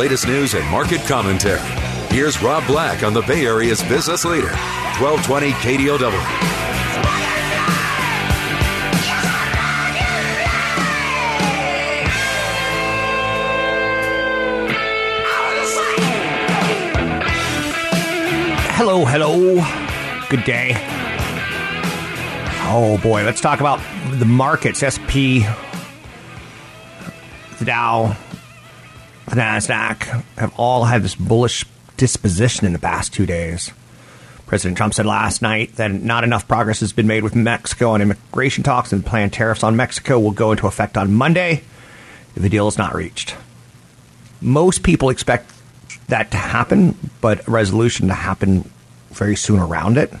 latest news and market commentary. Here's Rob Black on the Bay Area's business leader, 1220 KDOW. Hello, hello. Good day. Oh boy, let's talk about the markets. SP, the Dow, the Nasdaq have all had this bullish disposition in the past two days. President Trump said last night that not enough progress has been made with Mexico on immigration talks, and planned tariffs on Mexico will go into effect on Monday if the deal is not reached. Most people expect that to happen, but a resolution to happen very soon around it.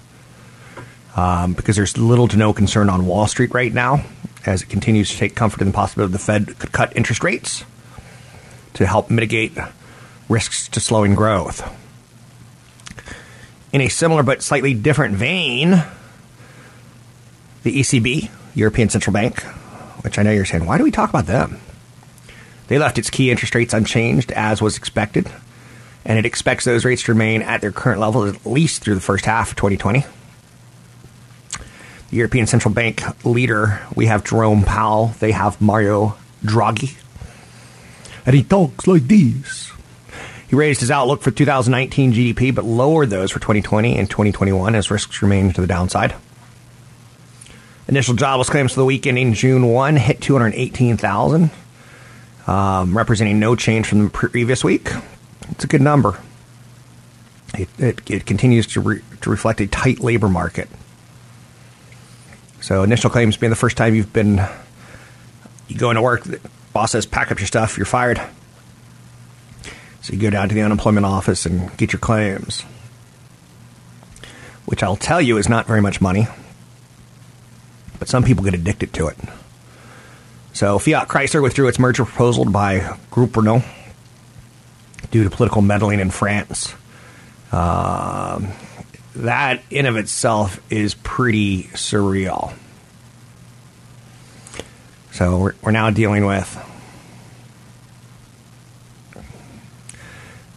Um, because there's little to no concern on Wall Street right now as it continues to take comfort in the possibility the Fed could cut interest rates to help mitigate risks to slowing growth. In a similar but slightly different vein, the ECB, European Central Bank, which I know you're saying, why do we talk about them? They left its key interest rates unchanged as was expected and it expects those rates to remain at their current level at least through the first half of 2020. The European Central Bank leader, we have Jerome Powell, they have Mario Draghi. And he talks like this. He raised his outlook for 2019 GDP, but lowered those for 2020 and 2021 as risks remain to the downside. Initial jobless claims for the week ending June 1 hit 218,000, um, representing no change from the previous week. It's a good number. It, it, it continues to, re, to reflect a tight labor market. So initial claims being the first time you've been you go into work, boss says pack up your stuff, you're fired. So you go down to the unemployment office and get your claims, which I'll tell you is not very much money, but some people get addicted to it. So Fiat Chrysler withdrew its merger proposal to buy Groupe Renault due to political meddling in France. Uh, that in of itself is pretty surreal. So we're, we're now dealing with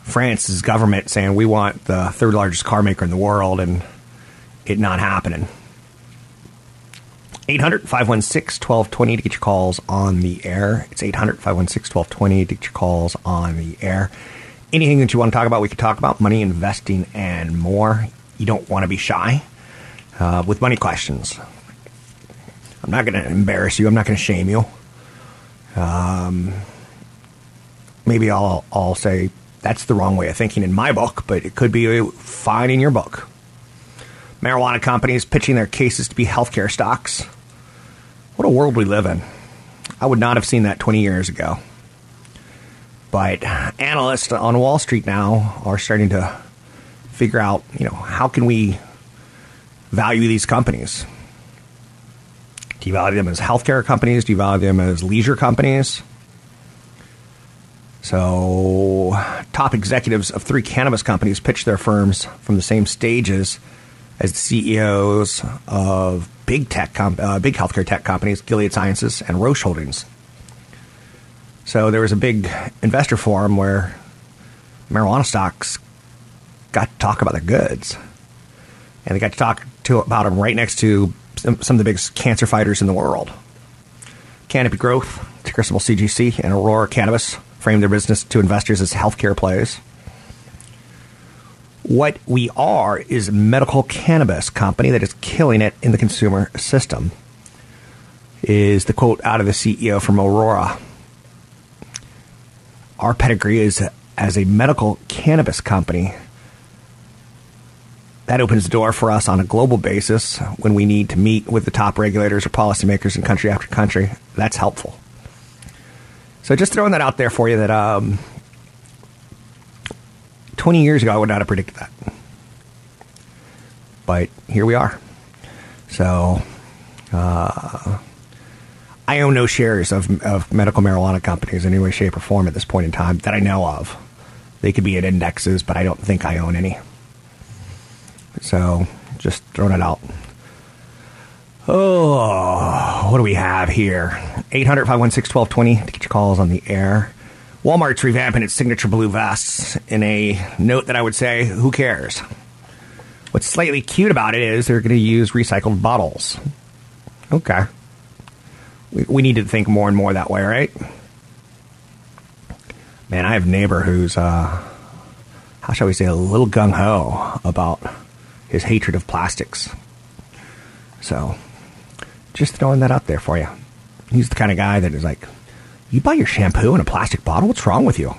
France's government saying we want the third largest car maker in the world and it not happening. 800 516 1220 to get your calls on the air. It's 800 516 1220 to get your calls on the air anything that you want to talk about, we could talk about money, investing, and more. You don't want to be shy uh, with money questions. I'm not going to embarrass you. I'm not going to shame you. Um, maybe I'll, I'll say that's the wrong way of thinking in my book, but it could be fine in your book. Marijuana companies pitching their cases to be healthcare stocks. What a world we live in. I would not have seen that 20 years ago. But analysts on Wall Street now are starting to figure out, you know, how can we value these companies? Do you value them as healthcare companies? Do you value them as leisure companies? So, top executives of three cannabis companies pitched their firms from the same stages as CEOs of big tech, uh, big healthcare tech companies, Gilead Sciences and Roche Holdings. So there was a big investor forum where marijuana stocks got to talk about their goods, and they got to talk to about them right next to some, of the biggest cancer fighters in the world. Canopy Growth, symbol CGC, and Aurora Cannabis framed their business to investors as healthcare plays. What we are is a medical cannabis company that is killing it in the consumer system. Is the quote out of the CEO from Aurora. Our pedigree is as a medical cannabis company. That opens the door for us on a global basis when we need to meet with the top regulators or policymakers in country after country. That's helpful. So just throwing that out there for you that um, 20 years ago, I would not have predicted that. But here we are. So, uh, I own no shares of, of medical marijuana companies in any way, shape, or form at this point in time that I know of. They could be at indexes, but I don't think I own any. So, just throwing it out. Oh, what do we have here? 800 516 1220 to get your calls on the air. Walmart's revamping its signature blue vests in a note that I would say, who cares? What's slightly cute about it is they're going to use recycled bottles. Okay. We, we need to think more and more that way, right? Man, I have a neighbor who's, uh, how shall we say, a little gung ho about his hatred of plastics. So, just throwing that out there for you. He's the kind of guy that is like, you buy your shampoo in a plastic bottle? What's wrong with you?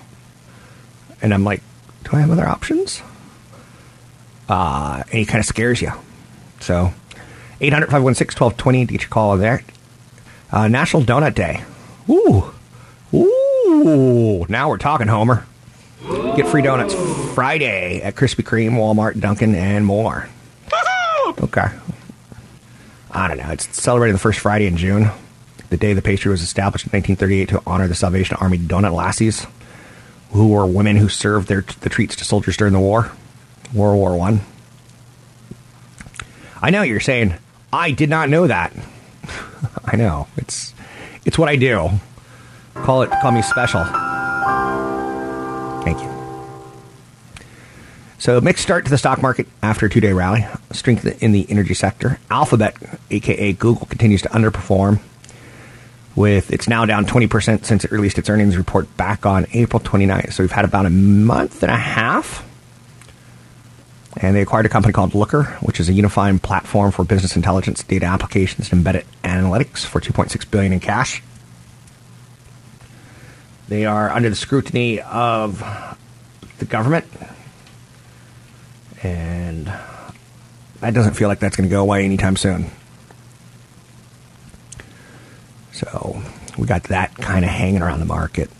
And I'm like, do I have other options? Uh, and he kind of scares you. So, 800 516 1220 to get your call there. Uh, National Donut Day. Ooh. Ooh. Now we're talking, Homer. Get free donuts Friday at Krispy Kreme, Walmart, Dunkin', and more. Okay. I don't know. It's celebrating the first Friday in June the day the pastry was established in 1938 to honor the Salvation Army donut lassies, who were women who served their, the treats to soldiers during the war, World War One. I. I know you're saying I did not know that. I know it's it's what I do. Call it call me special. Thank you. So mixed start to the stock market after a two-day rally. Strength in the energy sector. Alphabet, aka Google, continues to underperform with it's now down 20% since it released its earnings report back on April 29th. So we've had about a month and a half. And they acquired a company called Looker, which is a unifying platform for business intelligence, data applications, and embedded analytics for 2.6 billion in cash. They are under the scrutiny of the government. And that doesn't feel like that's going to go away anytime soon. So we got that kind of hanging around the market.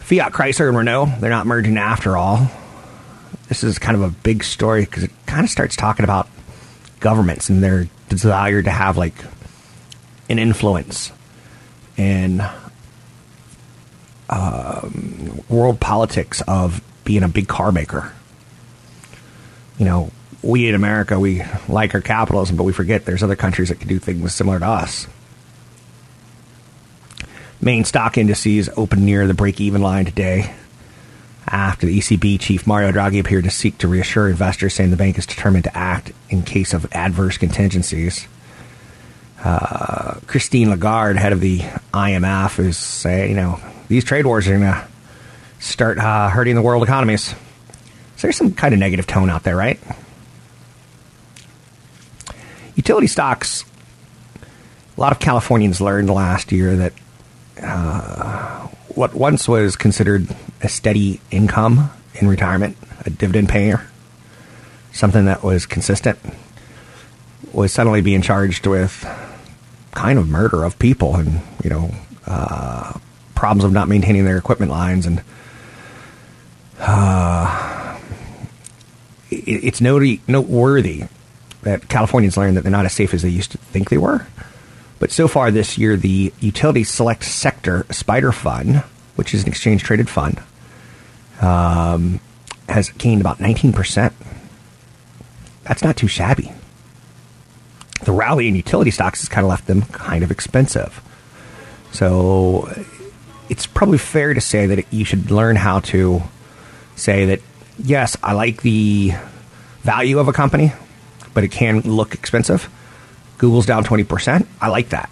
Fiat Chrysler and Renault, they're not merging after all. This is kind of a big story because it kind of starts talking about governments and their desire to have like an influence in um, world politics of being a big car maker. You know, we in America, we like our capitalism, but we forget there's other countries that can do things similar to us. Main stock indices opened near the break even line today after the ECB chief Mario Draghi appeared to seek to reassure investors, saying the bank is determined to act in case of adverse contingencies. Uh, Christine Lagarde, head of the IMF, is saying, you know, these trade wars are going to start uh, hurting the world economies. So there's some kind of negative tone out there, right? Utility stocks. A lot of Californians learned last year that uh, what once was considered a steady income in retirement, a dividend payer, something that was consistent, was suddenly being charged with kind of murder of people and, you know, uh, problems of not maintaining their equipment lines. And uh, it, it's noteworthy that Californians learned that they're not as safe as they used to think they were. But so far this year, the Utility Select Sector SPDR Fund, which is an exchange traded fund, um, has gained about 19%. That's not too shabby. The rally in utility stocks has kind of left them kind of expensive. So it's probably fair to say that you should learn how to say that, yes, I like the value of a company, but it can look expensive. Google's down 20%. I like that.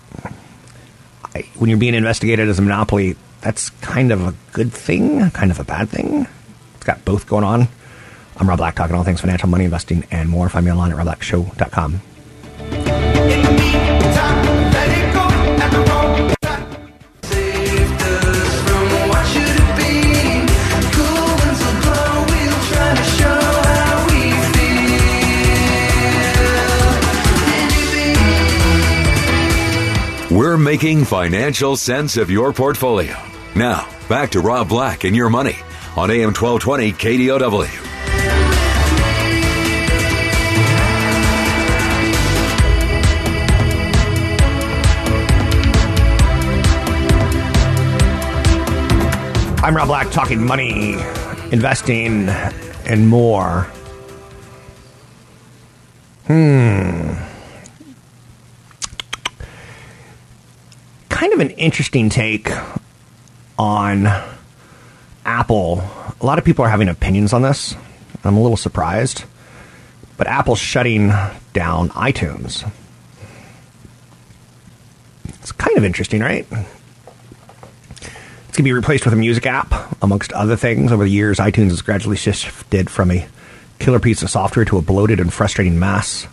I, when you're being investigated as a monopoly, that's kind of a good thing, kind of a bad thing. It's got both going on. I'm Rob Black, talking all things financial, money, investing, and more. Find me online at robblackshow.com. making financial sense of your portfolio. Now, back to Rob Black and your money on AM 1220 KDOW. I'm Rob Black, talking money, investing, and more. Hmm. Kind of an interesting take on Apple. A lot of people are having opinions on this. I'm a little surprised. But Apple's shutting down iTunes. It's kind of interesting, right? It's going to be replaced with a music app, amongst other things. Over the years, iTunes has gradually shifted from a killer piece of software to a bloated and frustrating mess.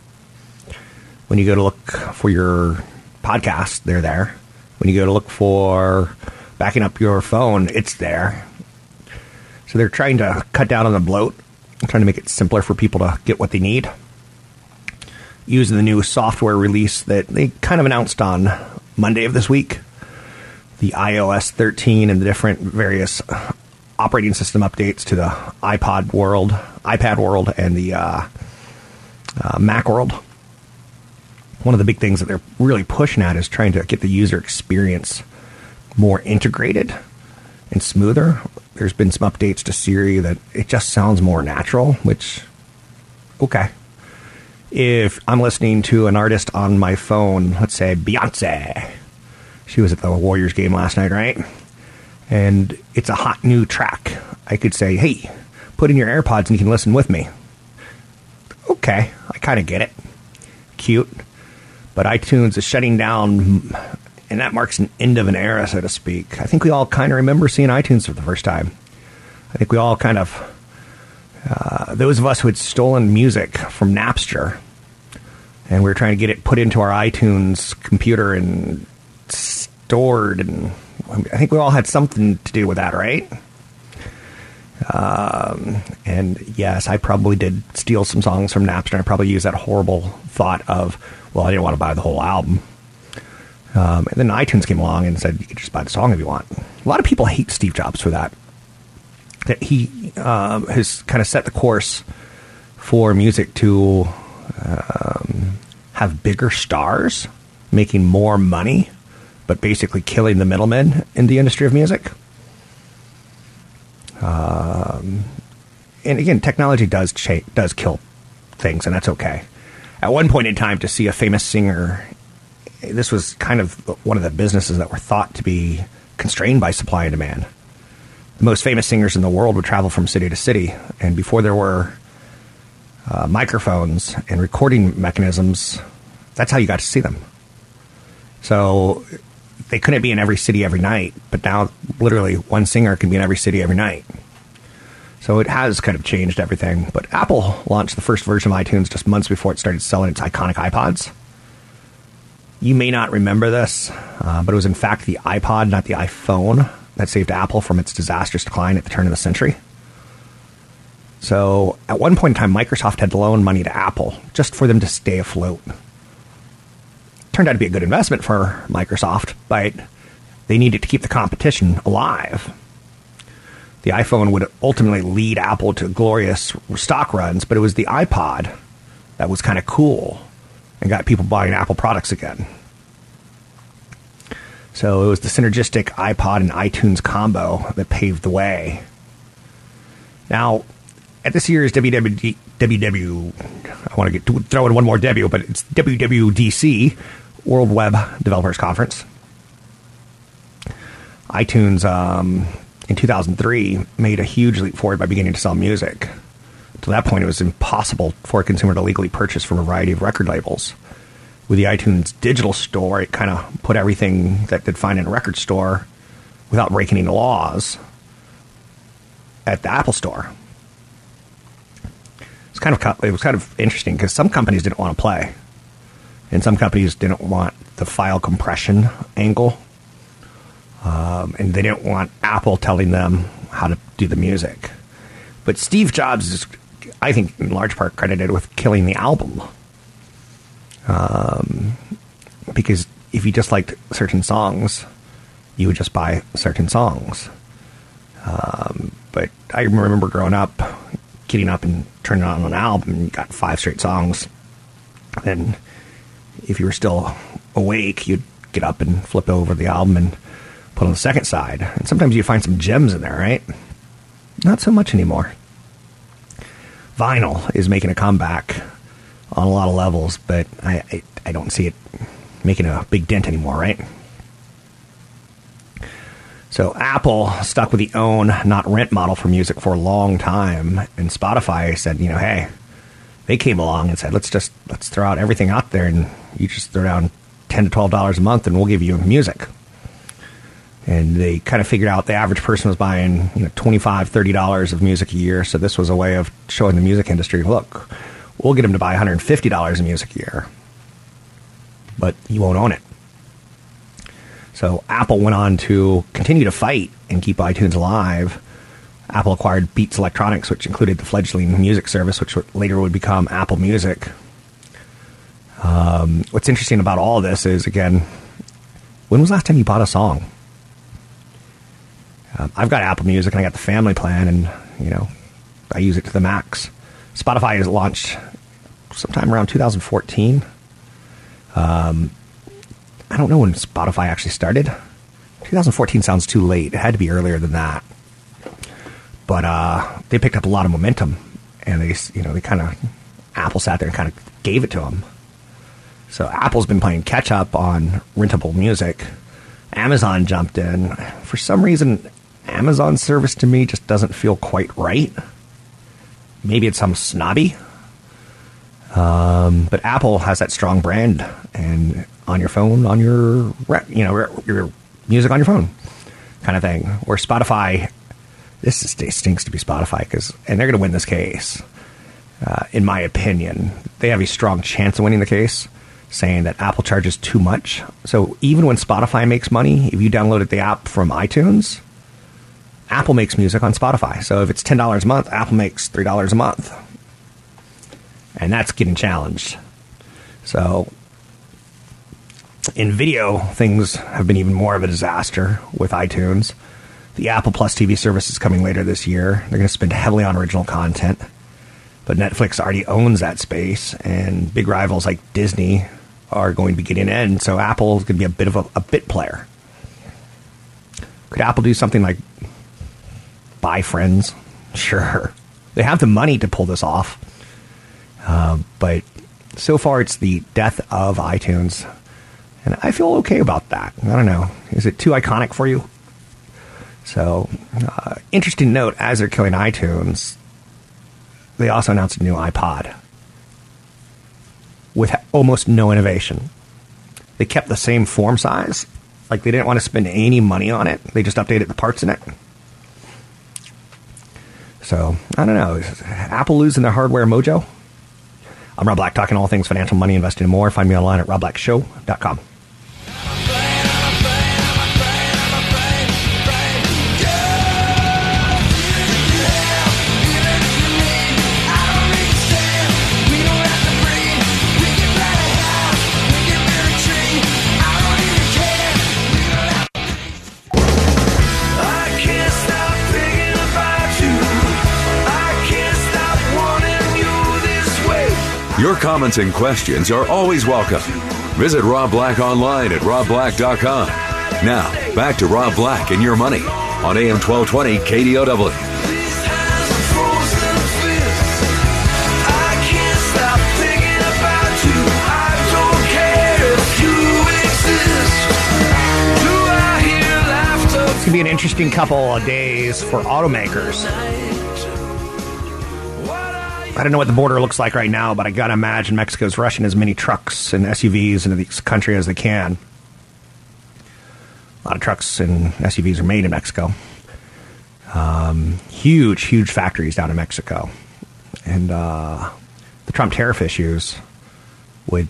When you go to look for your podcast, they're there. When you go to look for backing up your phone, it's there. So they're trying to cut down on the bloat, trying to make it simpler for people to get what they need. Using the new software release that they kind of announced on Monday of this week the iOS 13 and the different various operating system updates to the iPod world, iPad world, and the uh, uh, Mac world. One of the big things that they're really pushing at is trying to get the user experience more integrated and smoother. There's been some updates to Siri that it just sounds more natural, which, okay. If I'm listening to an artist on my phone, let's say Beyonce, she was at the Warriors game last night, right? And it's a hot new track. I could say, hey, put in your AirPods and you can listen with me. Okay, I kind of get it. Cute. But iTunes is shutting down, and that marks an end of an era, so to speak. I think we all kind of remember seeing iTunes for the first time. I think we all kind of, uh, those of us who had stolen music from Napster, and we were trying to get it put into our iTunes computer and stored, and I think we all had something to do with that, right? Um, and yes, I probably did steal some songs from Napster. I probably used that horrible thought of, well, I didn't want to buy the whole album. Um, and then iTunes came along and said you could just buy the song if you want. A lot of people hate Steve Jobs for that. That he um, has kind of set the course for music to um, have bigger stars, making more money, but basically killing the middlemen in the industry of music. Um, and again, technology does cha- does kill things, and that's okay. At one point in time, to see a famous singer, this was kind of one of the businesses that were thought to be constrained by supply and demand. The most famous singers in the world would travel from city to city, and before there were uh, microphones and recording mechanisms, that's how you got to see them. So they couldn't be in every city every night, but now literally one singer can be in every city every night. So it has kind of changed everything. But Apple launched the first version of iTunes just months before it started selling its iconic iPods. You may not remember this, uh, but it was in fact the iPod, not the iPhone, that saved Apple from its disastrous decline at the turn of the century. So at one point in time, Microsoft had to loan money to Apple just for them to stay afloat turned out to be a good investment for Microsoft, but they needed to keep the competition alive. The iPhone would ultimately lead Apple to glorious stock runs, but it was the iPod that was kind of cool and got people buying Apple products again. So it was the synergistic iPod and iTunes combo that paved the way. Now, at this year's WWD, WW, I want to get throw in one more W, but it's WWDC, World Web Developers Conference. iTunes um, in 2003 made a huge leap forward by beginning to sell music. To that point, it was impossible for a consumer to legally purchase from a variety of record labels. With the iTunes digital store, it kind of put everything that they'd find in a record store without breaking any laws at the Apple Store. It's kind of it was kind of interesting because some companies didn't want to play, and some companies didn't want the file compression angle, um, and they didn't want Apple telling them how to do the music. But Steve Jobs is, I think, in large part credited with killing the album, um, because if you just liked certain songs, you would just buy certain songs. Um, but I remember growing up, getting up and turning on an album, and you got five straight songs. And if you were still awake, you'd get up and flip over the album and put on the second side. And sometimes you find some gems in there, right? Not so much anymore. Vinyl is making a comeback on a lot of levels, but I, I, I don't see it making a big dent anymore, right? So Apple stuck with the own, not rent model for music for a long time, and Spotify said, you know, hey, they came along and said, let's just let's throw out everything out there, and you just throw down ten to twelve dollars a month, and we'll give you music. And they kind of figured out the average person was buying, you know, 25 dollars of music a year. So this was a way of showing the music industry, look, we'll get them to buy 150 dollars of music a year, but you won't own it. So Apple went on to continue to fight and keep iTunes alive. Apple acquired Beats Electronics, which included the fledgling music service, which later would become Apple Music. Um, what's interesting about all this is, again, when was the last time you bought a song? Um, I've got Apple Music and I got the family plan, and you know, I use it to the max. Spotify is launched sometime around 2014. Um, I don't know when Spotify actually started. 2014 sounds too late. It had to be earlier than that. But uh, they picked up a lot of momentum, and they, you know, they kind of Apple sat there and kind of gave it to them. So Apple's been playing catch up on rentable music. Amazon jumped in. For some reason, Amazon service to me just doesn't feel quite right. Maybe it's some snobby. Um, but Apple has that strong brand, and on your phone, on your you know your music on your phone, kind of thing. Where Spotify, this stinks to be Spotify because, and they're going to win this case. Uh, in my opinion, they have a strong chance of winning the case, saying that Apple charges too much. So even when Spotify makes money, if you downloaded the app from iTunes, Apple makes music on Spotify. So if it's ten dollars a month, Apple makes three dollars a month, and that's getting challenged. So in video, things have been even more of a disaster with iTunes. The Apple Plus TV service is coming later this year. They're going to spend heavily on original content. But Netflix already owns that space, and big rivals like Disney are going to be getting in. So Apple is going to be a bit of a, a bit player. Could Apple do something like buy friends? Sure. They have the money to pull this off. Uh, but so far, it's the death of iTunes. And I feel okay about that. I don't know. Is it too iconic for you? So, uh, interesting note as they're killing iTunes, they also announced a new iPod with almost no innovation. They kept the same form size. Like they didn't want to spend any money on it. They just updated the parts in it. So, I don't know. Apple losing their hardware mojo? I'm Rob Black, talking all things financial, money, investing, and more. Find me online at robblackshow.com. Your comments and questions are always welcome. Visit Rob Black online at robblack.com. Now, back to Rob Black and your money on AM 1220 KDOW. It's going to be an interesting couple of days for automakers. I don't know what the border looks like right now, but I got to imagine Mexico's rushing as many trucks and SUVs into the country as they can. A lot of trucks and SUVs are made in Mexico. Um, huge, huge factories down in Mexico. And uh, the Trump tariff issues would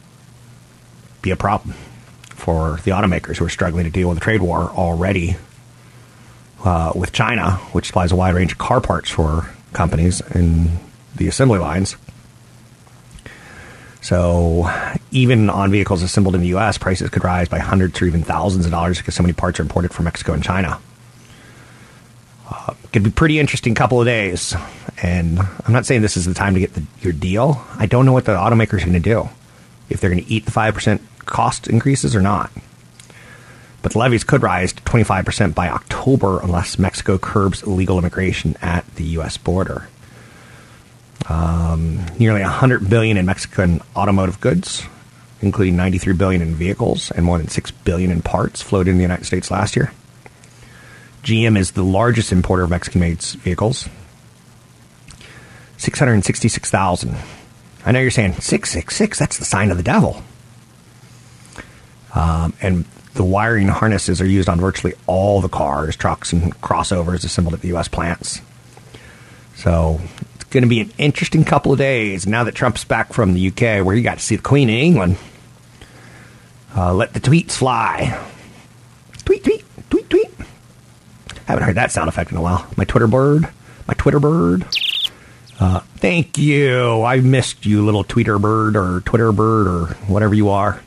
be a problem for the automakers who are struggling to deal with the trade war already uh, with China, which supplies a wide range of car parts for companies and the assembly lines. So even on vehicles assembled in the U.S., prices could rise by hundreds or even thousands of dollars because so many parts are imported from Mexico and China. Uh, could be pretty interesting couple of days, and I'm not saying this is the time to get the, your deal. I don't know what the automakers are going to do if they're going to eat the five percent cost increases or not. But the levies could rise to 25% by October unless Mexico curbs illegal immigration at the U.S. border. Um, nearly 100 billion in Mexican automotive goods, including 93 billion in vehicles and more than 6 billion in parts, flowed in the United States last year. GM is the largest importer of Mexican-made vehicles. 666,000. I know you're saying 666, that's the sign of the devil. Um, and the wiring harnesses are used on virtually all the cars, trucks, and crossovers assembled at the U.S. plants. So going to be an interesting couple of days now that Trump's back from the UK, where he got to see the Queen in England. Uh, let the tweets fly. Tweet, tweet, tweet, tweet. Haven't heard that sound effect in a while. My Twitter bird. My Twitter bird. Uh, thank you. I missed you, little tweeter bird or Twitter bird or whatever you are.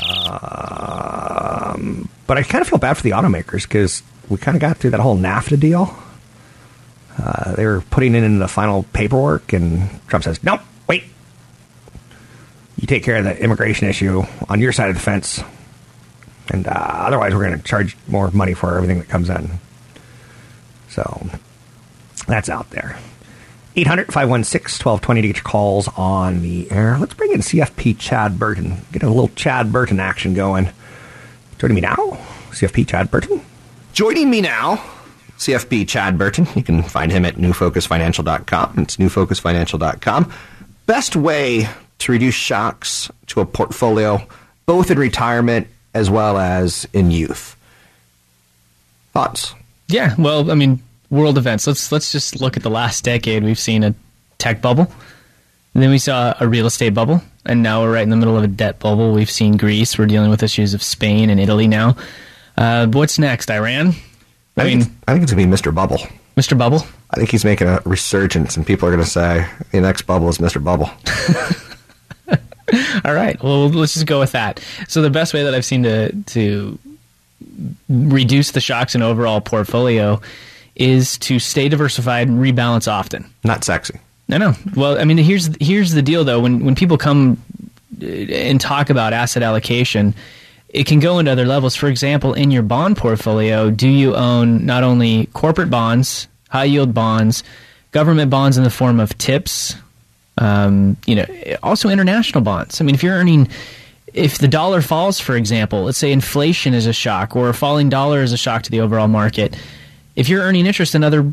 Um, but I kind of feel bad for the automakers because we kind of got through that whole NAFTA deal. Uh, they were putting it in the final paperwork, and Trump says, "Nope, wait. You take care of the immigration issue on your side of the fence, and uh, otherwise, we're going to charge more money for everything that comes in." So that's out there. 800 516 1220 to get your calls on the air. Let's bring in CFP Chad Burton. Get a little Chad Burton action going. Joining me now, CFP Chad Burton. Joining me now, CFP Chad Burton. You can find him at newfocusfinancial.com. It's newfocusfinancial.com. Best way to reduce shocks to a portfolio, both in retirement as well as in youth. Thoughts? Yeah, well, I mean, world events. Let's let's just look at the last decade. We've seen a tech bubble, and then we saw a real estate bubble, and now we're right in the middle of a debt bubble. We've seen Greece. We're dealing with issues of Spain and Italy now. Uh, what's next? Iran. I, I mean, think I think it's gonna be Mr. Bubble. Mr. Bubble. I think he's making a resurgence, and people are going to say the next bubble is Mr. Bubble. All right. Well, let's just go with that. So the best way that I've seen to to reduce the shocks in overall portfolio is to stay diversified and rebalance often. Not sexy. No, no. Well, I mean, here's here's the deal though. When when people come and talk about asset allocation, it can go into other levels. For example, in your bond portfolio, do you own not only corporate bonds, high yield bonds, government bonds in the form of tips, um, you know, also international bonds. I mean, if you're earning if the dollar falls, for example, let's say inflation is a shock or a falling dollar is a shock to the overall market, if you're earning interest in other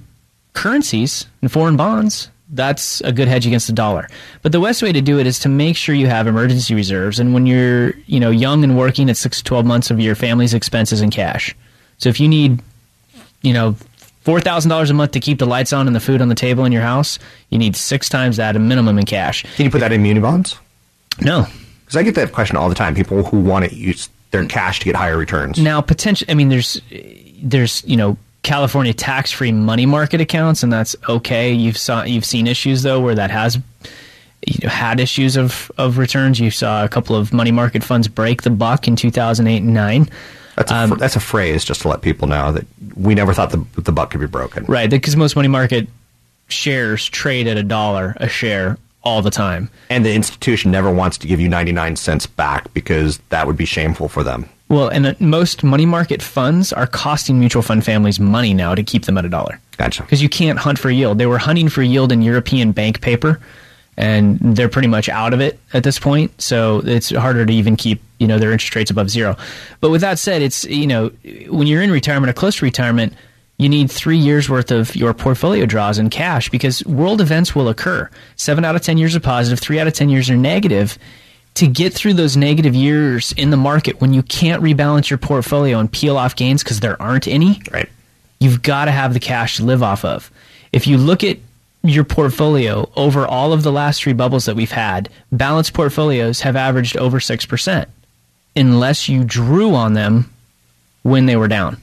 currencies and foreign bonds, that's a good hedge against the dollar. But the best way to do it is to make sure you have emergency reserves. And when you're, you know, young and working at six to twelve months of your family's expenses in cash. So if you need, you know, four thousand dollars a month to keep the lights on and the food on the table in your house, you need six times that a minimum in cash. Can you put that in muni bonds? No, because I get that question all the time. People who want to use their cash to get higher returns. Now, potential. I mean, there's there's you know California tax-free money market accounts, and that's okay. You've saw you've seen issues though where that has you know, had issues of of returns. You saw a couple of money market funds break the buck in 2008 and nine. That's a, um, that's a phrase just to let people know that we never thought the the buck could be broken. Right, because most money market shares trade at a dollar a share all the time. And the institution never wants to give you 99 cents back because that would be shameful for them. Well, and uh, most money market funds are costing mutual fund families money now to keep them at a dollar. Gotcha. Because you can't hunt for yield. They were hunting for yield in European bank paper, and they're pretty much out of it at this point. So it's harder to even keep you know their interest rates above zero. But with that said, it's you know when you're in retirement or close to retirement, you need three years worth of your portfolio draws in cash because world events will occur. Seven out of ten years are positive, three out of ten years are negative. To get through those negative years in the market when you can't rebalance your portfolio and peel off gains because there aren't any, right? You've got to have the cash to live off of. If you look at your portfolio over all of the last three bubbles that we've had, balanced portfolios have averaged over 6%, unless you drew on them when they were down.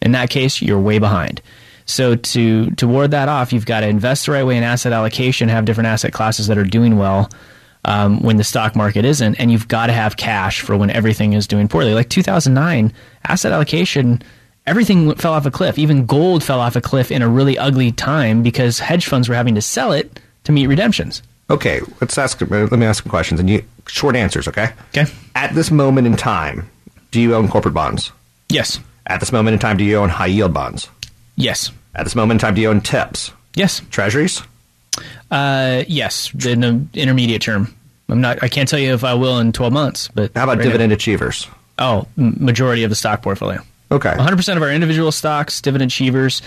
In that case, you're way behind. So to to ward that off, you've got to invest the right way in asset allocation, have different asset classes that are doing well um, when the stock market isn't, and you've got to have cash for when everything is doing poorly. Like 2009, asset allocation everything fell off a cliff. Even gold fell off a cliff in a really ugly time because hedge funds were having to sell it to meet redemptions. Okay, let's ask. Let me ask some questions and you short answers. Okay. Okay. At this moment in time, do you own corporate bonds? Yes. At this moment in time, do you own high yield bonds? Yes. At this moment in time, do you own TIPS? Yes. Treasuries? Uh, yes. In the intermediate term, I'm not. I can't tell you if I will in 12 months. But how about right dividend now? achievers? Oh, majority of the stock portfolio. Okay. 100% of our individual stocks, dividend achievers,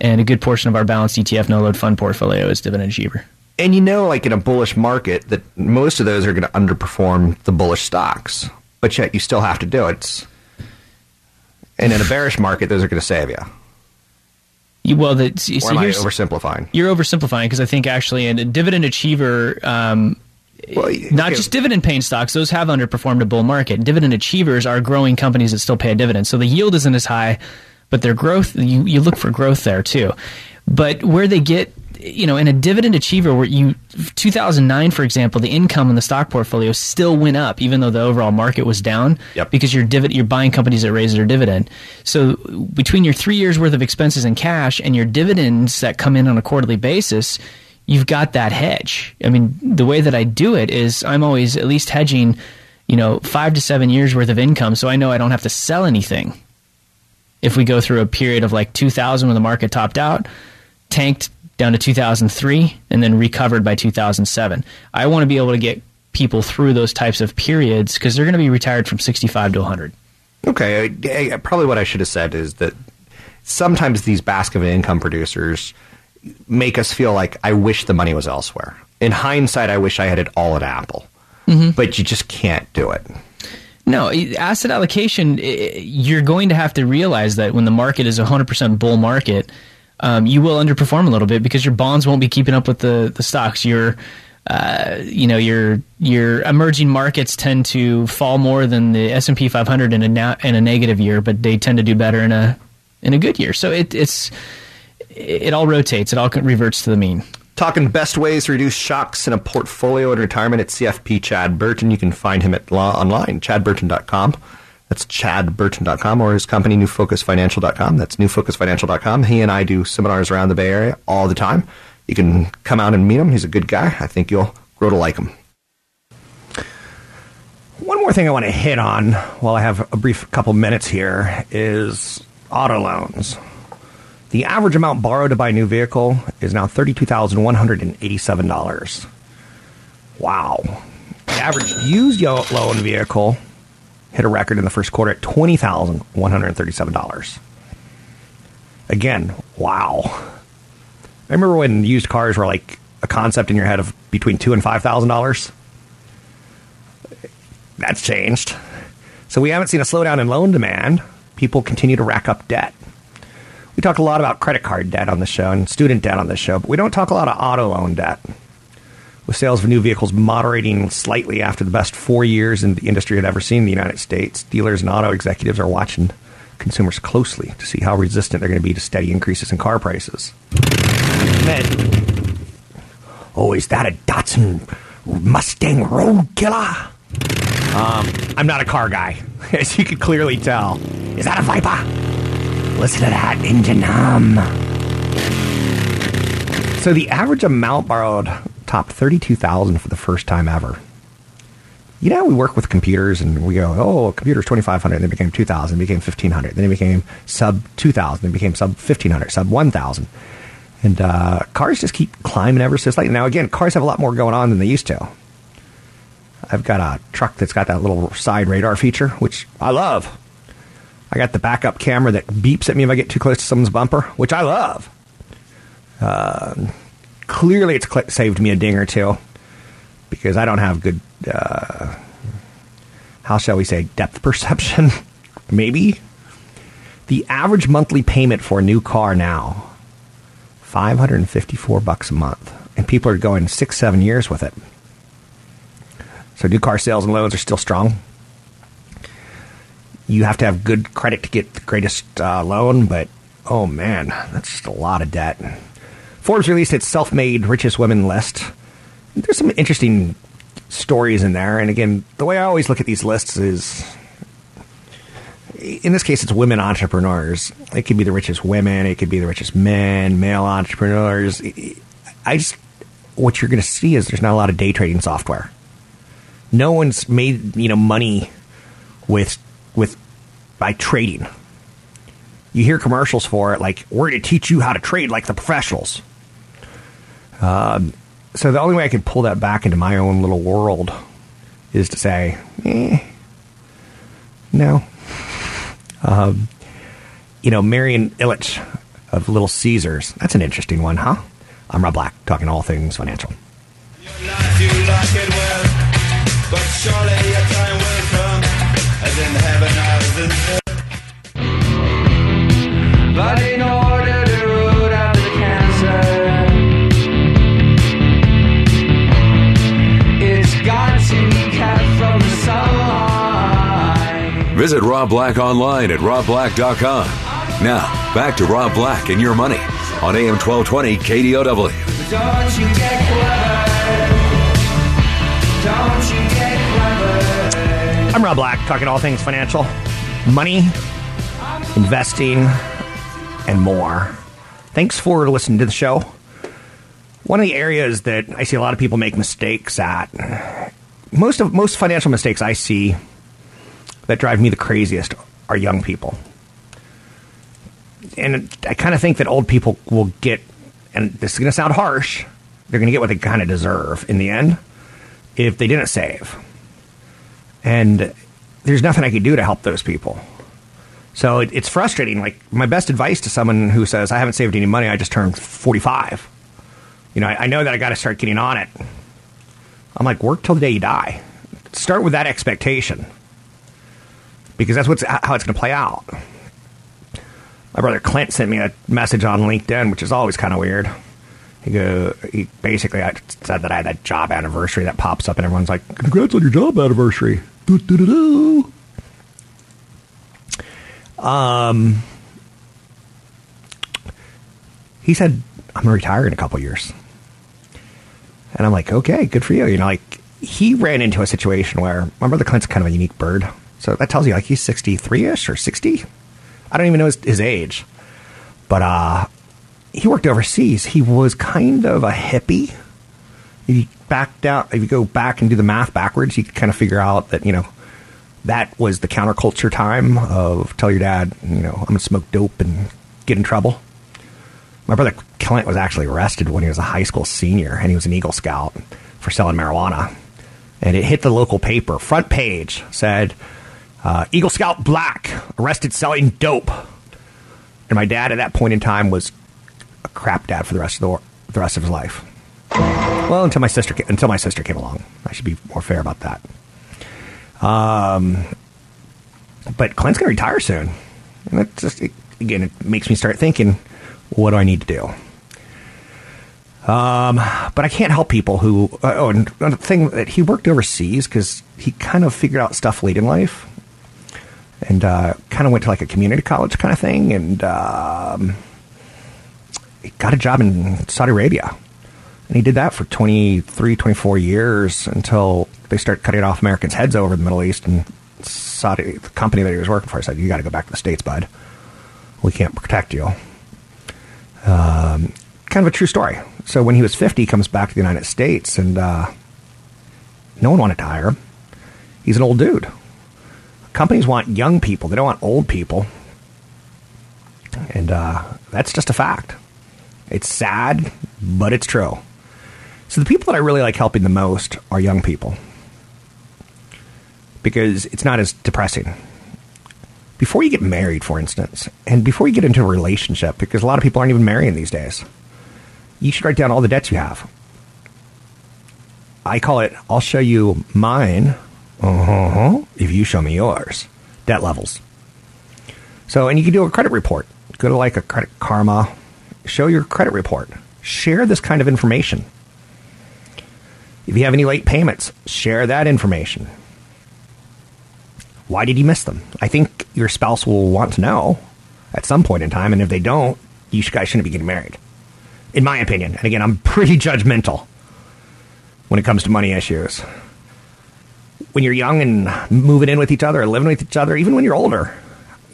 and a good portion of our balanced ETF no load fund portfolio is dividend achiever. And you know, like in a bullish market, that most of those are going to underperform the bullish stocks, but yet you still have to do it. And in a bearish market, those are going to save you. Well, the, or am I oversimplifying? You're oversimplifying because I think actually a dividend achiever um, well, not just dividend paying stocks; those have underperformed a bull market. Dividend achievers are growing companies that still pay a dividend, so the yield isn't as high, but their growth you, you look for growth there too. But where they get you know, in a dividend achiever where you 2009 for example, the income in the stock portfolio still went up even though the overall market was down yep. because you're divid- you're buying companies that raise their dividend. So between your 3 years worth of expenses in cash and your dividends that come in on a quarterly basis, you've got that hedge. I mean, the way that I do it is I'm always at least hedging, you know, five to seven years worth of income, so I know I don't have to sell anything. If we go through a period of like 2000 when the market topped out, tanked down to 2003, and then recovered by 2007, I want to be able to get people through those types of periods because they're going to be retired from 65 to 100. Okay, probably what I should have said is that sometimes these basket of income producers make us feel like I wish the money was elsewhere. In hindsight, I wish I had it all at Apple, mm-hmm. but you just can't do it. No, asset allocation, you're going to have to realize that when the market is 100% bull market, um, you will underperform a little bit because your bonds won't be keeping up with the, the stocks. Your, uh, you know, your your emerging markets tend to fall more than the S and P 500 in a na- in a negative year, but they tend to do better in a in a good year. So it, it's it all rotates. It all reverts to the mean. Talking best ways to reduce shocks in a portfolio in retirement at CFP Chad Burton. You can find him at law online, chadburton.com. That's chadburton.com or his company, newfocusfinancial.com. That's newfocusfinancial.com. He and I do seminars around the Bay Area all the time. You can come out and meet him. He's a good guy. I think you'll grow to like him. One more thing I want to hit on while I have a brief couple minutes here is auto loans. The average amount borrowed to buy a new vehicle is now $32,187. Wow. The average used loan vehicle hit a record in the first quarter at $20,137. Again, wow. I remember when used cars were like a concept in your head of between two and five thousand dollars. That's changed. So we haven't seen a slowdown in loan demand. People continue to rack up debt. We talk a lot about credit card debt on the show and student debt on the show, but we don't talk a lot of auto loan debt. With sales of new vehicles moderating slightly after the best four years in the industry had ever seen in the United States, dealers and auto executives are watching consumers closely to see how resistant they're going to be to steady increases in car prices. Men. Oh, is that a Datsun Mustang Road Killer? Um, I'm not a car guy, as you can clearly tell. Is that a Viper? Listen to that engine hum. So the average amount borrowed topped 32,000 for the first time ever. You know, we work with computers and we go, oh, computer's 2,500, then it became 2,000, became 1,500, then it became sub 2,000, then became sub 1,500, sub 1,000. And uh, cars just keep climbing ever so slightly. Now, again, cars have a lot more going on than they used to. I've got a truck that's got that little side radar feature, which I love. I got the backup camera that beeps at me if I get too close to someone's bumper, which I love. Uh, clearly, it's cl- saved me a ding or two because I don't have good, uh, how shall we say, depth perception. Maybe. The average monthly payment for a new car now, 554 bucks a month. And people are going six, seven years with it. So new car sales and loans are still strong. You have to have good credit to get the greatest uh, loan, but oh man, that's just a lot of debt. Forbes released its self-made richest women list. There's some interesting stories in there, and again, the way I always look at these lists is, in this case, it's women entrepreneurs. It could be the richest women, it could be the richest men, male entrepreneurs. I just, what you're going to see is there's not a lot of day trading software. No one's made you know money with with by trading. You hear commercials for it, like we're going to teach you how to trade like the professionals. Um, so the only way I can pull that back into my own little world is to say, eh, no. Um, you know, Marian Ilitch of Little Caesars. That's an interesting one, huh? I'm Rob Black, talking all things financial. Visit Rob Black online at robblack.com. Now, back to Rob Black and your money on AM 1220 KDOW. Don't you get clever? Don't you I'm Rob Black, talking all things financial, money, investing, and more. Thanks for listening to the show. One of the areas that I see a lot of people make mistakes at, most of most financial mistakes I see that drive me the craziest are young people. And I kind of think that old people will get, and this is going to sound harsh, they're going to get what they kind of deserve in the end if they didn't save. And there's nothing I can do to help those people. So it, it's frustrating. Like my best advice to someone who says, I haven't saved any money, I just turned 45. You know, I, I know that I got to start getting on it. I'm like, work till the day you die. Start with that expectation because that's what's how it's going to play out. My brother Clint sent me a message on LinkedIn, which is always kind of weird. He go, he basically I said that I had that job anniversary that pops up, and everyone's like, "Congrats on your job anniversary." Do, do, do. Um, he said, I'm going to retire in a couple years. And I'm like, okay, good for you. You know, like, he ran into a situation where my brother Clint's kind of a unique bird. So that tells you, like, he's 63 ish or 60. I don't even know his, his age. But uh, he worked overseas. He was kind of a hippie. If you back down, if you go back and do the math backwards, you could kind of figure out that you know that was the counterculture time of tell your dad, you know, I'm gonna smoke dope and get in trouble. My brother Clint was actually arrested when he was a high school senior, and he was an Eagle Scout for selling marijuana. And it hit the local paper. Front page said, uh, "Eagle Scout Black arrested selling dope." And my dad at that point in time was a crap dad for the rest of the, the rest of his life. Well, until my sister until my sister came along, I should be more fair about that. Um, but Clint's to retire soon, and it just it, again it makes me start thinking, what do I need to do? Um, but I can't help people who. Uh, oh, and the thing that he worked overseas because he kind of figured out stuff late in life, and uh, kind of went to like a community college kind of thing, and um, got a job in Saudi Arabia. And he did that for 23, 24 years until they start cutting off Americans' heads over the Middle East. And Saudi, the company that he was working for, said, You got to go back to the States, bud. We can't protect you. Um, kind of a true story. So when he was 50, he comes back to the United States, and uh, no one wanted to hire him. He's an old dude. Companies want young people, they don't want old people. And uh, that's just a fact. It's sad, but it's true. So the people that I really like helping the most are young people. because it's not as depressing. Before you get married, for instance, and before you get into a relationship, because a lot of people aren't even marrying these days, you should write down all the debts you have. I call it, I'll show you mine uh-huh, if you show me yours. Debt levels. So, and you can do a credit report. Go to like a credit karma, show your credit report. Share this kind of information. If you have any late payments, share that information. Why did you miss them? I think your spouse will want to know at some point in time, and if they don't, you guys shouldn't be getting married. In my opinion. And again, I'm pretty judgmental when it comes to money issues. When you're young and moving in with each other, or living with each other, even when you're older,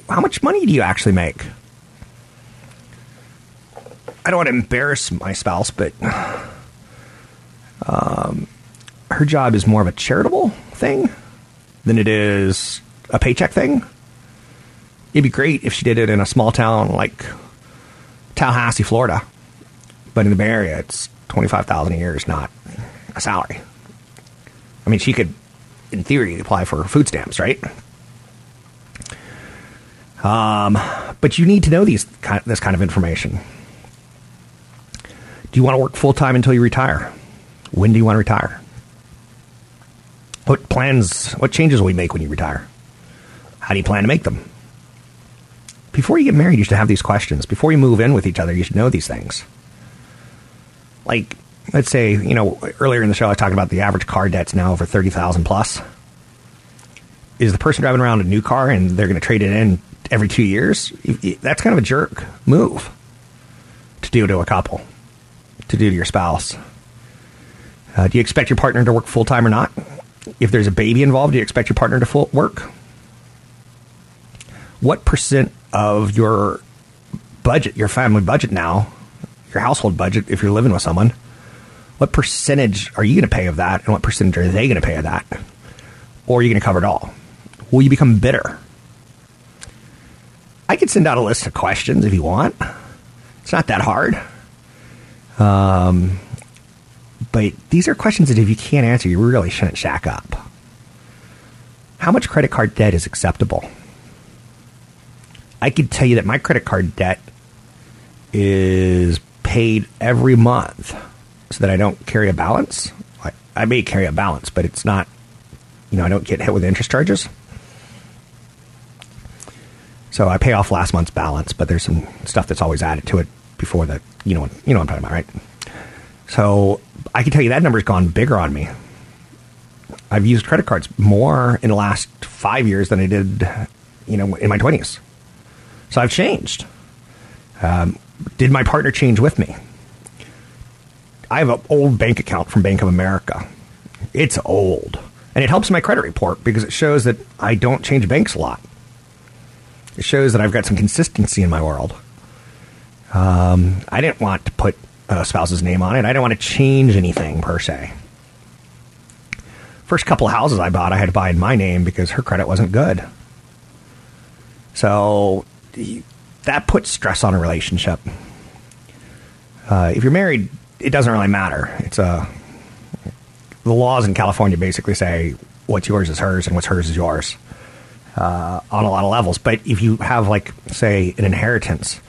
how much money do you actually make? I don't want to embarrass my spouse, but um, her job is more of a charitable thing than it is a paycheck thing. It'd be great if she did it in a small town like Tallahassee, Florida, but in the Bay Area, it's twenty five thousand a year is not a salary. I mean, she could, in theory, apply for food stamps, right? Um, but you need to know these this kind of information. Do you want to work full time until you retire? When do you want to retire? What plans, what changes will you make when you retire? How do you plan to make them? Before you get married, you should have these questions. Before you move in with each other, you should know these things. Like, let's say, you know, earlier in the show, I talked about the average car debt's now over 30,000 plus. Is the person driving around a new car and they're going to trade it in every two years? That's kind of a jerk move to do to a couple, to do to your spouse. Uh, do you expect your partner to work full time or not? If there's a baby involved, do you expect your partner to full work? What percent of your budget, your family budget now, your household budget, if you're living with someone, what percentage are you going to pay of that, and what percentage are they going to pay of that? Or are you going to cover it all? Will you become bitter? I could send out a list of questions if you want. It's not that hard. Um, but these are questions that if you can't answer, you really shouldn't shack up. How much credit card debt is acceptable? I could tell you that my credit card debt is paid every month so that I don't carry a balance. I, I may carry a balance, but it's not, you know, I don't get hit with interest charges. So I pay off last month's balance, but there's some stuff that's always added to it before that. You know, you know what I'm talking about, right? So I can tell you that number's gone bigger on me. I've used credit cards more in the last five years than I did, you know, in my twenties. So I've changed. Um, did my partner change with me? I have an old bank account from Bank of America. It's old. And it helps my credit report because it shows that I don't change banks a lot. It shows that I've got some consistency in my world. Um, I didn't want to put a spouse's name on it. I didn't want to change anything per se. First couple of houses I bought, I had to buy in my name because her credit wasn't good. So that puts stress on a relationship. Uh, if you're married, it doesn't really matter. It's a uh, the laws in California basically say what's yours is hers and what's hers is yours uh, on a lot of levels. But if you have, like, say, an inheritance,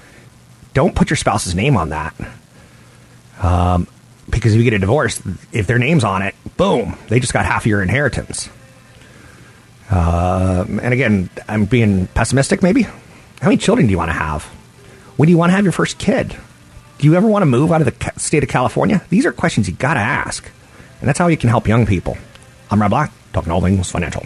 don't put your spouse's name on that. Um, because if you get a divorce, if their name's on it, boom, they just got half of your inheritance. Uh, and again, I'm being pessimistic, maybe. How many children do you want to have? When do you want to have your first kid? Do you ever want to move out of the state of California? These are questions you got to ask. And that's how you can help young people. I'm Rob Black, talking all things financial.